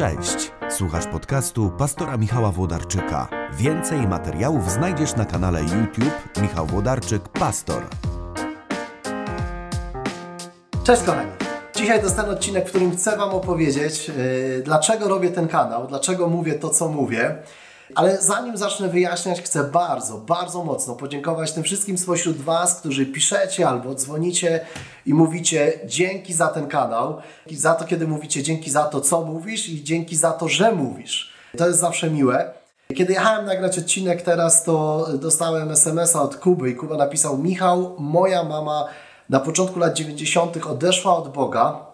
Cześć, słuchasz podcastu pastora Michała Włodarczyka. Więcej materiałów znajdziesz na kanale YouTube Michał Włodarczyk Pastor. Cześć kochani. Dzisiaj to jest ten odcinek, w którym chcę Wam opowiedzieć, yy, dlaczego robię ten kanał, dlaczego mówię to, co mówię. Ale zanim zacznę wyjaśniać, chcę bardzo, bardzo mocno podziękować tym wszystkim spośród Was, którzy piszecie albo dzwonicie i mówicie dzięki za ten kanał, i za to, kiedy mówicie dzięki za to, co mówisz i dzięki za to, że mówisz. To jest zawsze miłe. Kiedy jechałem nagrać odcinek teraz, to dostałem SMS-a od Kuby i Kuba napisał Michał, moja mama na początku lat 90. odeszła od Boga,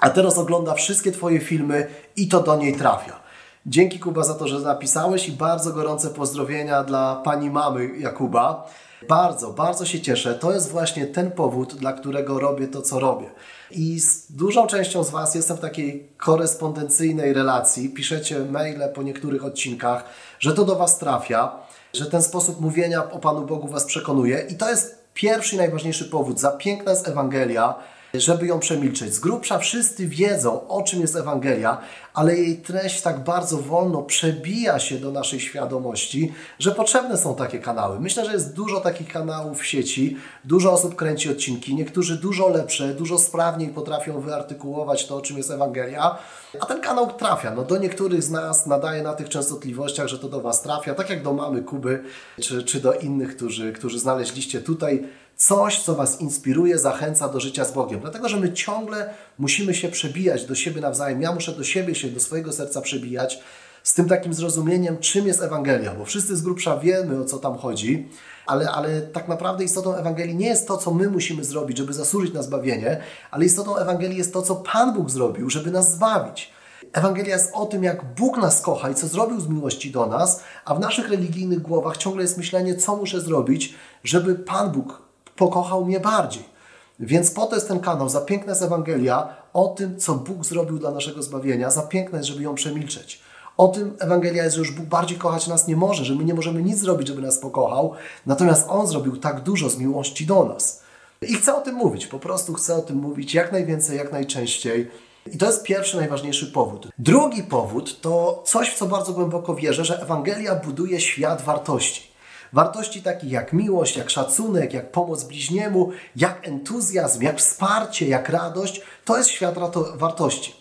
a teraz ogląda wszystkie Twoje filmy i to do niej trafia. Dzięki Kuba za to, że napisałeś i bardzo gorące pozdrowienia dla pani mamy Jakuba. Bardzo, bardzo się cieszę. To jest właśnie ten powód, dla którego robię to, co robię. I z dużą częścią z Was jestem w takiej korespondencyjnej relacji. Piszecie maile po niektórych odcinkach, że to do Was trafia, że ten sposób mówienia o Panu Bogu Was przekonuje. I to jest pierwszy i najważniejszy powód. Za piękna jest Ewangelia, żeby ją przemilczeć. Z grubsza wszyscy wiedzą, o czym jest Ewangelia, ale jej treść tak bardzo wolno przebija się do naszej świadomości, że potrzebne są takie kanały. Myślę, że jest dużo takich kanałów w sieci, dużo osób kręci odcinki, niektórzy dużo lepsze, dużo sprawniej potrafią wyartykułować to, o czym jest Ewangelia, a ten kanał trafia. No, do niektórych z nas nadaje na tych częstotliwościach, że to do Was trafia, tak jak do mamy Kuby, czy, czy do innych, którzy, którzy znaleźliście tutaj coś, co Was inspiruje, zachęca do życia z Bogiem. Dlatego, że my ciągle musimy się przebijać do siebie nawzajem. Ja muszę do siebie się, do swojego serca przebijać z tym takim zrozumieniem, czym jest Ewangelia, bo wszyscy z grubsza wiemy, o co tam chodzi, ale, ale tak naprawdę istotą Ewangelii nie jest to, co my musimy zrobić, żeby zasłużyć na zbawienie, ale istotą Ewangelii jest to, co Pan Bóg zrobił, żeby nas zbawić. Ewangelia jest o tym, jak Bóg nas kocha i co zrobił z miłości do nas, a w naszych religijnych głowach ciągle jest myślenie, co muszę zrobić, żeby Pan Bóg pokochał mnie bardziej. Więc po to jest ten kanał. Za piękna jest Ewangelia o tym, co Bóg zrobił dla naszego zbawienia. Za piękna jest, żeby ją przemilczeć. O tym Ewangelia jest, że już Bóg bardziej kochać nas nie może, że my nie możemy nic zrobić, żeby nas pokochał. Natomiast On zrobił tak dużo z miłości do nas. I chcę o tym mówić. Po prostu chcę o tym mówić jak najwięcej, jak najczęściej. I to jest pierwszy, najważniejszy powód. Drugi powód to coś, w co bardzo głęboko wierzę, że Ewangelia buduje świat wartości. Wartości takich jak miłość, jak szacunek, jak pomoc bliźniemu, jak entuzjazm, jak wsparcie, jak radość, to jest świat wartości.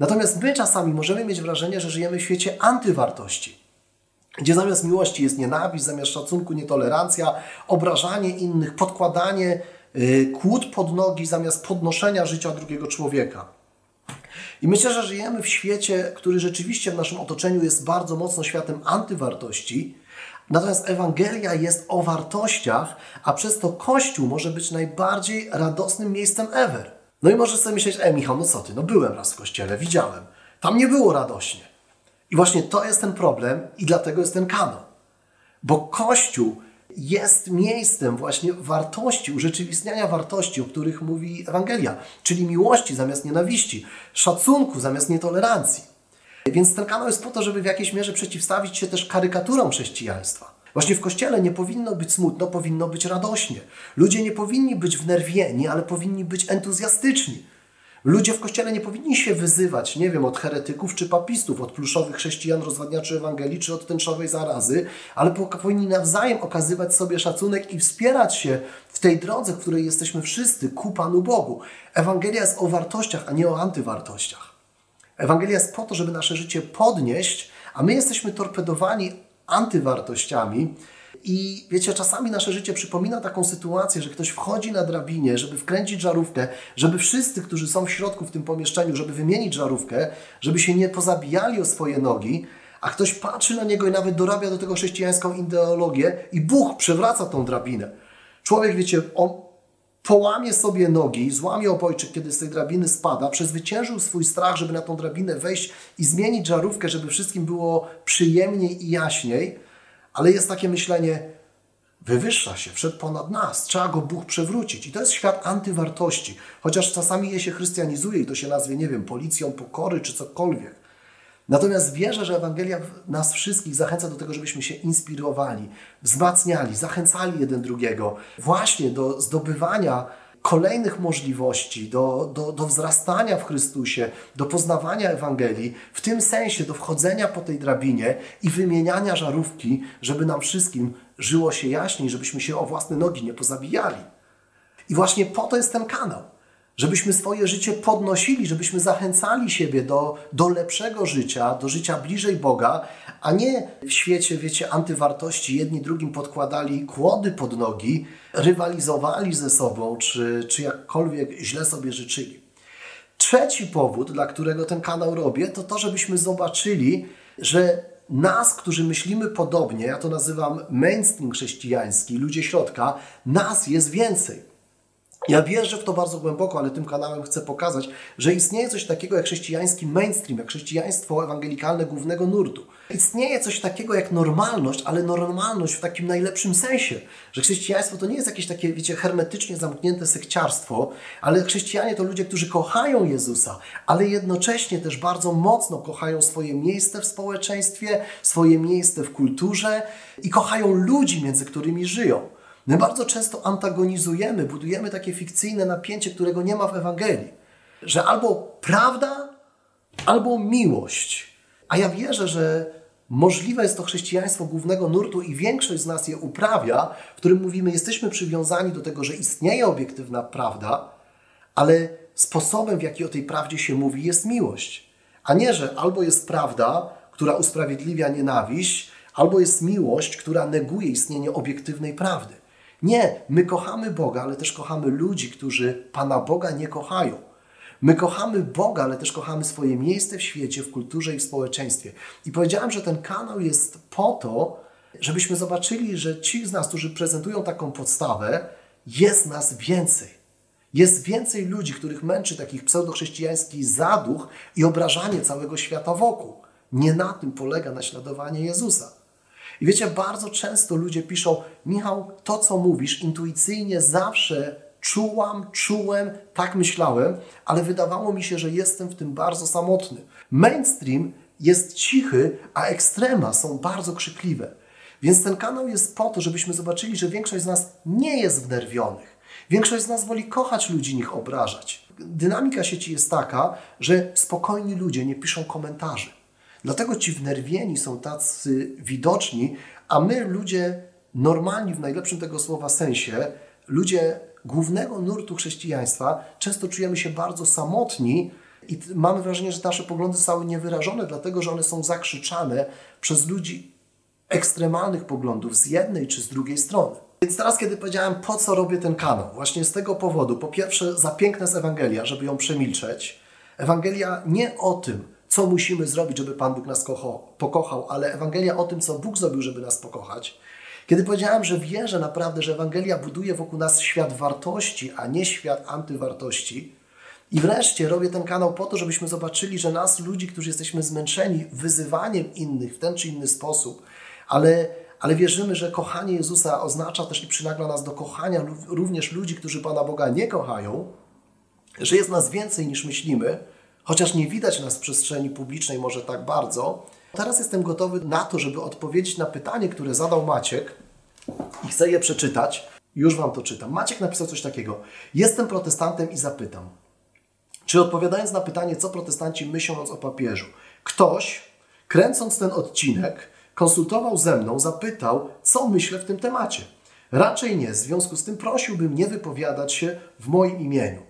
Natomiast my czasami możemy mieć wrażenie, że żyjemy w świecie antywartości, gdzie zamiast miłości jest nienawiść, zamiast szacunku nietolerancja, obrażanie innych, podkładanie yy, kłód pod nogi zamiast podnoszenia życia drugiego człowieka. I myślę, że żyjemy w świecie, który rzeczywiście w naszym otoczeniu jest bardzo mocno światem antywartości, Natomiast Ewangelia jest o wartościach, a przez to Kościół może być najbardziej radosnym miejscem ever. No i możesz sobie myśleć, e Michał, no co ty, no byłem raz w kościele, widziałem. Tam nie było radośnie. I właśnie to jest ten problem i dlatego jest ten kanon. Bo Kościół jest miejscem właśnie wartości, urzeczywistniania wartości, o których mówi Ewangelia, czyli miłości zamiast nienawiści, szacunku zamiast nietolerancji. Więc ten kanał jest po to, żeby w jakiejś mierze przeciwstawić się też karykaturom chrześcijaństwa. Właśnie w kościele nie powinno być smutno, powinno być radośnie. Ludzie nie powinni być wnerwieni, ale powinni być entuzjastyczni. Ludzie w kościele nie powinni się wyzywać, nie wiem, od heretyków czy papistów, od pluszowych chrześcijan, rozwadniaczy Ewangelii czy od tęczowej zarazy, ale powinni nawzajem okazywać sobie szacunek i wspierać się w tej drodze, w której jesteśmy wszyscy ku Panu Bogu. Ewangelia jest o wartościach, a nie o antywartościach. Ewangelia jest po to, żeby nasze życie podnieść, a my jesteśmy torpedowani antywartościami. I wiecie, czasami nasze życie przypomina taką sytuację, że ktoś wchodzi na drabinie, żeby wkręcić żarówkę, żeby wszyscy, którzy są w środku w tym pomieszczeniu, żeby wymienić żarówkę, żeby się nie pozabijali o swoje nogi, a ktoś patrzy na niego i nawet dorabia do tego chrześcijańską ideologię i Bóg przewraca tą drabinę. Człowiek, wiecie, on połamie sobie nogi, złamie obojczyk, kiedy z tej drabiny spada, przezwyciężył swój strach, żeby na tą drabinę wejść i zmienić żarówkę, żeby wszystkim było przyjemniej i jaśniej, ale jest takie myślenie, wywyższa się, wszedł ponad nas, trzeba go Bóg przewrócić. I to jest świat antywartości, chociaż czasami je się chrystianizuje i to się nazwie, nie wiem, policją pokory czy cokolwiek. Natomiast wierzę, że Ewangelia nas wszystkich zachęca do tego, żebyśmy się inspirowali, wzmacniali, zachęcali jeden drugiego właśnie do zdobywania kolejnych możliwości, do, do, do wzrastania w Chrystusie, do poznawania Ewangelii, w tym sensie do wchodzenia po tej drabinie i wymieniania żarówki, żeby nam wszystkim żyło się jaśniej, żebyśmy się o własne nogi nie pozabijali. I właśnie po to jest ten kanał żebyśmy swoje życie podnosili, żebyśmy zachęcali siebie do, do lepszego życia, do życia bliżej Boga, a nie w świecie, wiecie, antywartości jedni drugim podkładali kłody pod nogi, rywalizowali ze sobą, czy, czy jakkolwiek źle sobie życzyli. Trzeci powód, dla którego ten kanał robię, to to, żebyśmy zobaczyli, że nas, którzy myślimy podobnie, ja to nazywam mainstream chrześcijański, ludzie środka, nas jest więcej. Ja wierzę w to bardzo głęboko, ale tym kanałem chcę pokazać, że istnieje coś takiego jak chrześcijański mainstream, jak chrześcijaństwo ewangelikalne głównego nurtu. Istnieje coś takiego jak normalność, ale normalność w takim najlepszym sensie, że chrześcijaństwo to nie jest jakieś takie, wiecie, hermetycznie zamknięte sekciarstwo, ale chrześcijanie to ludzie, którzy kochają Jezusa, ale jednocześnie też bardzo mocno kochają swoje miejsce w społeczeństwie, swoje miejsce w kulturze i kochają ludzi, między którymi żyją. My bardzo często antagonizujemy, budujemy takie fikcyjne napięcie, którego nie ma w Ewangelii. Że albo prawda, albo miłość. A ja wierzę, że możliwe jest to chrześcijaństwo głównego nurtu i większość z nas je uprawia, w którym mówimy, jesteśmy przywiązani do tego, że istnieje obiektywna prawda, ale sposobem, w jaki o tej prawdzie się mówi, jest miłość. A nie, że albo jest prawda, która usprawiedliwia nienawiść, albo jest miłość, która neguje istnienie obiektywnej prawdy. Nie, my kochamy Boga, ale też kochamy ludzi, którzy Pana Boga nie kochają. My kochamy Boga, ale też kochamy swoje miejsce w świecie, w kulturze i w społeczeństwie. I powiedziałem, że ten kanał jest po to, żebyśmy zobaczyli, że ci z nas, którzy prezentują taką podstawę, jest nas więcej. Jest więcej ludzi, których męczy takich pseudochrześcijański zaduch i obrażanie całego świata wokół. Nie na tym polega naśladowanie Jezusa. I wiecie, bardzo często ludzie piszą, Michał, to co mówisz, intuicyjnie zawsze czułam, czułem, tak myślałem, ale wydawało mi się, że jestem w tym bardzo samotny. Mainstream jest cichy, a ekstrema są bardzo krzykliwe. Więc ten kanał jest po to, żebyśmy zobaczyli, że większość z nas nie jest wnerwionych. Większość z nas woli kochać ludzi, niż obrażać. Dynamika sieci jest taka, że spokojni ludzie nie piszą komentarzy. Dlatego ci wnerwieni są tacy widoczni, a my, ludzie normalni w najlepszym tego słowa sensie, ludzie głównego nurtu chrześcijaństwa, często czujemy się bardzo samotni i mamy wrażenie, że nasze poglądy zostały niewyrażone, dlatego że one są zakrzyczane przez ludzi ekstremalnych poglądów z jednej czy z drugiej strony. Więc teraz, kiedy powiedziałem, po co robię ten kanał, właśnie z tego powodu, po pierwsze, za piękna jest Ewangelia, żeby ją przemilczeć. Ewangelia nie o tym, co musimy zrobić, żeby Pan Bóg nas pokochał, ale Ewangelia o tym, co Bóg zrobił, żeby nas pokochać. Kiedy powiedziałem, że wierzę naprawdę, że Ewangelia buduje wokół nas świat wartości, a nie świat antywartości. I wreszcie robię ten kanał po to, żebyśmy zobaczyli, że nas, ludzi, którzy jesteśmy zmęczeni wyzywaniem innych w ten czy inny sposób, ale, ale wierzymy, że kochanie Jezusa oznacza też i przynagla nas do kochania również ludzi, którzy Pana Boga nie kochają, że jest nas więcej niż myślimy, chociaż nie widać nas w przestrzeni publicznej może tak bardzo. Teraz jestem gotowy na to, żeby odpowiedzieć na pytanie, które zadał Maciek i chcę je przeczytać. Już Wam to czytam. Maciek napisał coś takiego. Jestem protestantem i zapytam, czy odpowiadając na pytanie, co protestanci myślą o papieżu, ktoś, kręcąc ten odcinek, konsultował ze mną, zapytał, co myślę w tym temacie. Raczej nie, w związku z tym prosiłbym nie wypowiadać się w moim imieniu.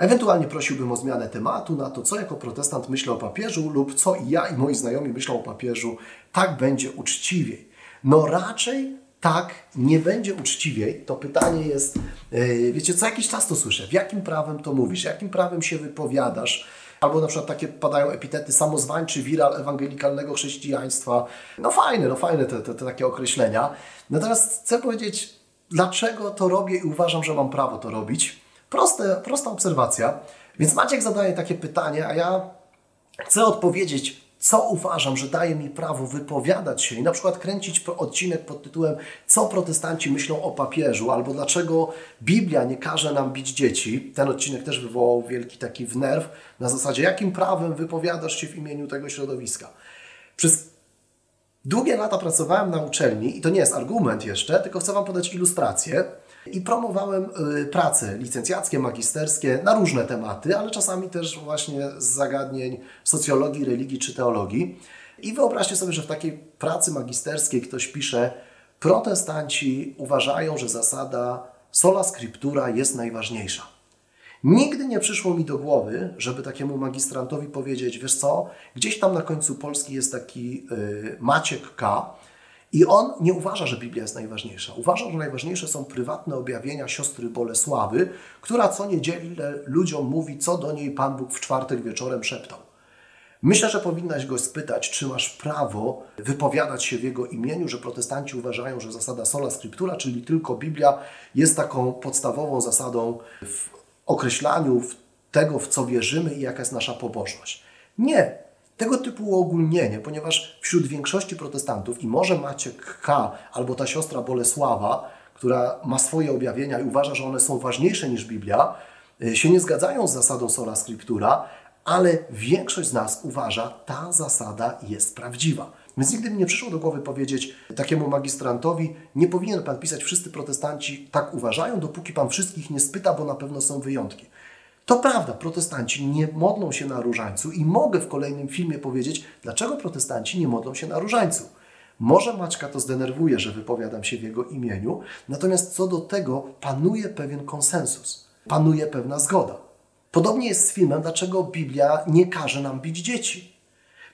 Ewentualnie prosiłbym o zmianę tematu na to, co jako protestant myślę o papieżu lub co ja i moi znajomi myślą o papieżu. Tak będzie uczciwiej. No raczej tak nie będzie uczciwiej. To pytanie jest, yy, wiecie, co jakiś czas to słyszę. W jakim prawem to mówisz? Jakim prawem się wypowiadasz? Albo na przykład takie padają epitety samozwańczy wiral ewangelikalnego chrześcijaństwa. No fajne, no fajne te, te, te takie określenia. Natomiast chcę powiedzieć, dlaczego to robię i uważam, że mam prawo to robić. Proste, prosta obserwacja. Więc Maciek zadaje takie pytanie, a ja chcę odpowiedzieć, co uważam, że daje mi prawo wypowiadać się i na przykład kręcić odcinek pod tytułem Co protestanci myślą o papieżu, albo dlaczego Biblia nie każe nam bić dzieci. Ten odcinek też wywołał wielki taki wnerw na zasadzie, jakim prawem wypowiadasz się w imieniu tego środowiska. Przez długie lata pracowałem na uczelni i to nie jest argument jeszcze, tylko chcę Wam podać ilustrację i promowałem y, prace licencjackie, magisterskie na różne tematy, ale czasami też właśnie z zagadnień socjologii, religii czy teologii. I wyobraźcie sobie, że w takiej pracy magisterskiej ktoś pisze, protestanci uważają, że zasada sola scriptura jest najważniejsza. Nigdy nie przyszło mi do głowy, żeby takiemu magistrantowi powiedzieć, wiesz co, gdzieś tam na końcu Polski jest taki y, Maciek K., i on nie uważa, że Biblia jest najważniejsza. Uważa, że najważniejsze są prywatne objawienia siostry Bolesławy, która co niedzielę ludziom mówi, co do niej Pan Bóg w czwartek wieczorem szeptał. Myślę, że powinnaś go spytać, czy masz prawo wypowiadać się w jego imieniu, że protestanci uważają, że zasada sola scriptura, czyli tylko Biblia, jest taką podstawową zasadą w określaniu tego, w co wierzymy i jaka jest nasza pobożność. Nie, tego typu uogólnienie, ponieważ wśród większości protestantów i może Maciek K. albo ta siostra Bolesława, która ma swoje objawienia i uważa, że one są ważniejsze niż Biblia, y, się nie zgadzają z zasadą sola scriptura, ale większość z nas uważa, ta zasada jest prawdziwa. Więc nigdy mi nie przyszło do głowy powiedzieć takiemu magistrantowi, nie powinien Pan pisać, wszyscy protestanci tak uważają, dopóki Pan wszystkich nie spyta, bo na pewno są wyjątki. To prawda, protestanci nie modlą się na różańcu i mogę w kolejnym filmie powiedzieć, dlaczego protestanci nie modlą się na różańcu. Może Maćka to zdenerwuje, że wypowiadam się w jego imieniu, natomiast co do tego panuje pewien konsensus, panuje pewna zgoda. Podobnie jest z filmem, dlaczego Biblia nie każe nam bić dzieci.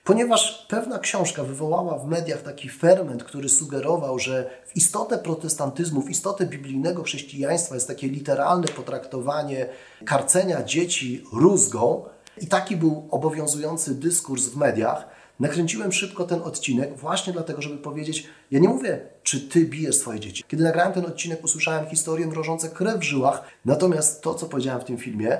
Ponieważ pewna książka wywołała w mediach taki ferment, który sugerował, że w istotę protestantyzmu, w istotę biblijnego chrześcijaństwa jest takie literalne potraktowanie karcenia dzieci rózgą, i taki był obowiązujący dyskurs w mediach, nakręciłem szybko ten odcinek właśnie dlatego, żeby powiedzieć, ja nie mówię, czy ty bijesz swoje dzieci. Kiedy nagrałem ten odcinek, usłyszałem historię mrożące krew w żyłach, natomiast to, co powiedziałem w tym filmie,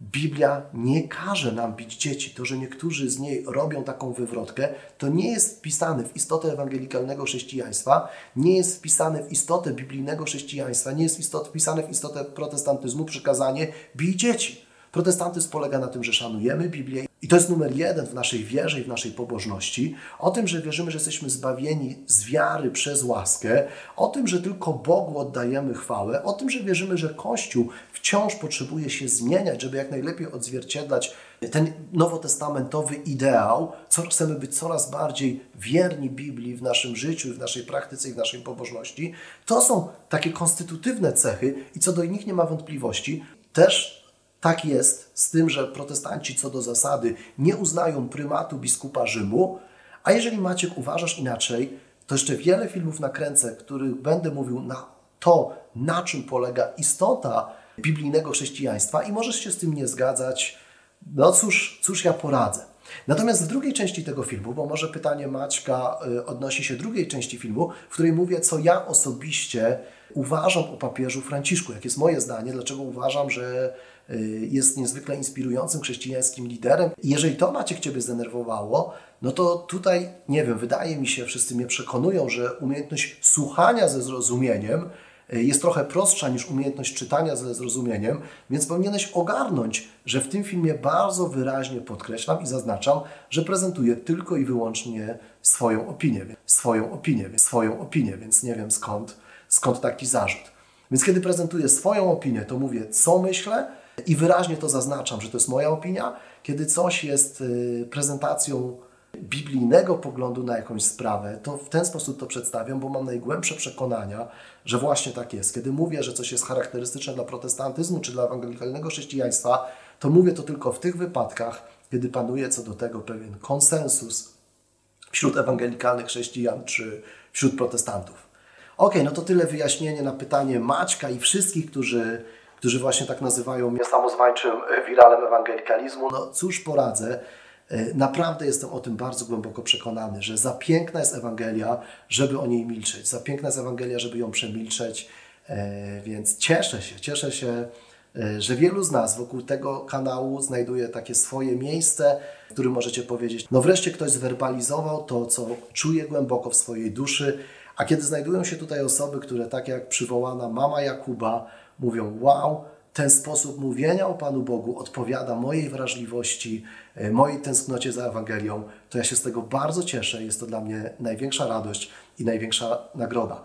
Biblia nie każe nam bić dzieci. To, że niektórzy z niej robią taką wywrotkę, to nie jest wpisane w istotę ewangelikalnego chrześcijaństwa, nie jest wpisane w istotę biblijnego chrześcijaństwa, nie jest wpisane w istotę protestantyzmu przykazanie bij dzieci. Protestantyzm polega na tym, że szanujemy Biblię i to jest numer jeden w naszej wierze i w naszej pobożności. O tym, że wierzymy, że jesteśmy zbawieni z wiary przez łaskę, o tym, że tylko Bogu oddajemy chwałę, o tym, że wierzymy, że Kościół wciąż potrzebuje się zmieniać, żeby jak najlepiej odzwierciedlać ten nowotestamentowy ideał, co chcemy być coraz bardziej wierni Biblii w naszym życiu, w naszej praktyce i w naszej pobożności. To są takie konstytutywne cechy i co do nich nie ma wątpliwości. Też tak jest z tym, że protestanci co do zasady nie uznają prymatu biskupa Rzymu, a jeżeli Maciek uważasz inaczej, to jeszcze wiele filmów nakręcę, których będę mówił na to, na czym polega istota biblijnego chrześcijaństwa i możesz się z tym nie zgadzać. No cóż, cóż ja poradzę. Natomiast w drugiej części tego filmu, bo może pytanie Maćka y, odnosi się drugiej części filmu, w której mówię, co ja osobiście uważam o papieżu Franciszku, jakie jest moje zdanie, dlaczego uważam, że jest niezwykle inspirującym chrześcijańskim liderem. Jeżeli to Maciek Ciebie zdenerwowało, no to tutaj, nie wiem, wydaje mi się, wszyscy mnie przekonują, że umiejętność słuchania ze zrozumieniem y, jest trochę prostsza niż umiejętność czytania ze zrozumieniem, więc powinieneś ogarnąć, że w tym filmie bardzo wyraźnie podkreślam i zaznaczam, że prezentuję tylko i wyłącznie swoją opinię, swoją opinię, swoją opinię, więc nie wiem skąd Skąd taki zarzut? Więc kiedy prezentuję swoją opinię, to mówię, co myślę i wyraźnie to zaznaczam, że to jest moja opinia. Kiedy coś jest y, prezentacją biblijnego poglądu na jakąś sprawę, to w ten sposób to przedstawiam, bo mam najgłębsze przekonania, że właśnie tak jest. Kiedy mówię, że coś jest charakterystyczne dla protestantyzmu czy dla ewangelikalnego chrześcijaństwa, to mówię to tylko w tych wypadkach, kiedy panuje co do tego pewien konsensus wśród ewangelikalnych chrześcijan czy wśród protestantów. Ok, no to tyle wyjaśnienie na pytanie Maćka i wszystkich, którzy, którzy właśnie tak nazywają mnie samozwańczym wiralem ewangelikalizmu. No cóż poradzę, e, Naprawdę jestem o tym bardzo głęboko przekonany, że za piękna jest Ewangelia, żeby o niej milczeć. Za piękna jest Ewangelia, żeby ją przemilczeć. E, więc cieszę się, cieszę się, e, że wielu z nas wokół tego kanału znajduje takie swoje miejsce, w którym możecie powiedzieć: No, wreszcie ktoś zwerbalizował to, co czuje głęboko w swojej duszy a kiedy znajdują się tutaj osoby, które tak jak przywołana mama Jakuba mówią: Wow, ten sposób mówienia o Panu Bogu odpowiada mojej wrażliwości, e, mojej tęsknocie za Ewangelią, to ja się z tego bardzo cieszę. Jest to dla mnie największa radość i największa nagroda.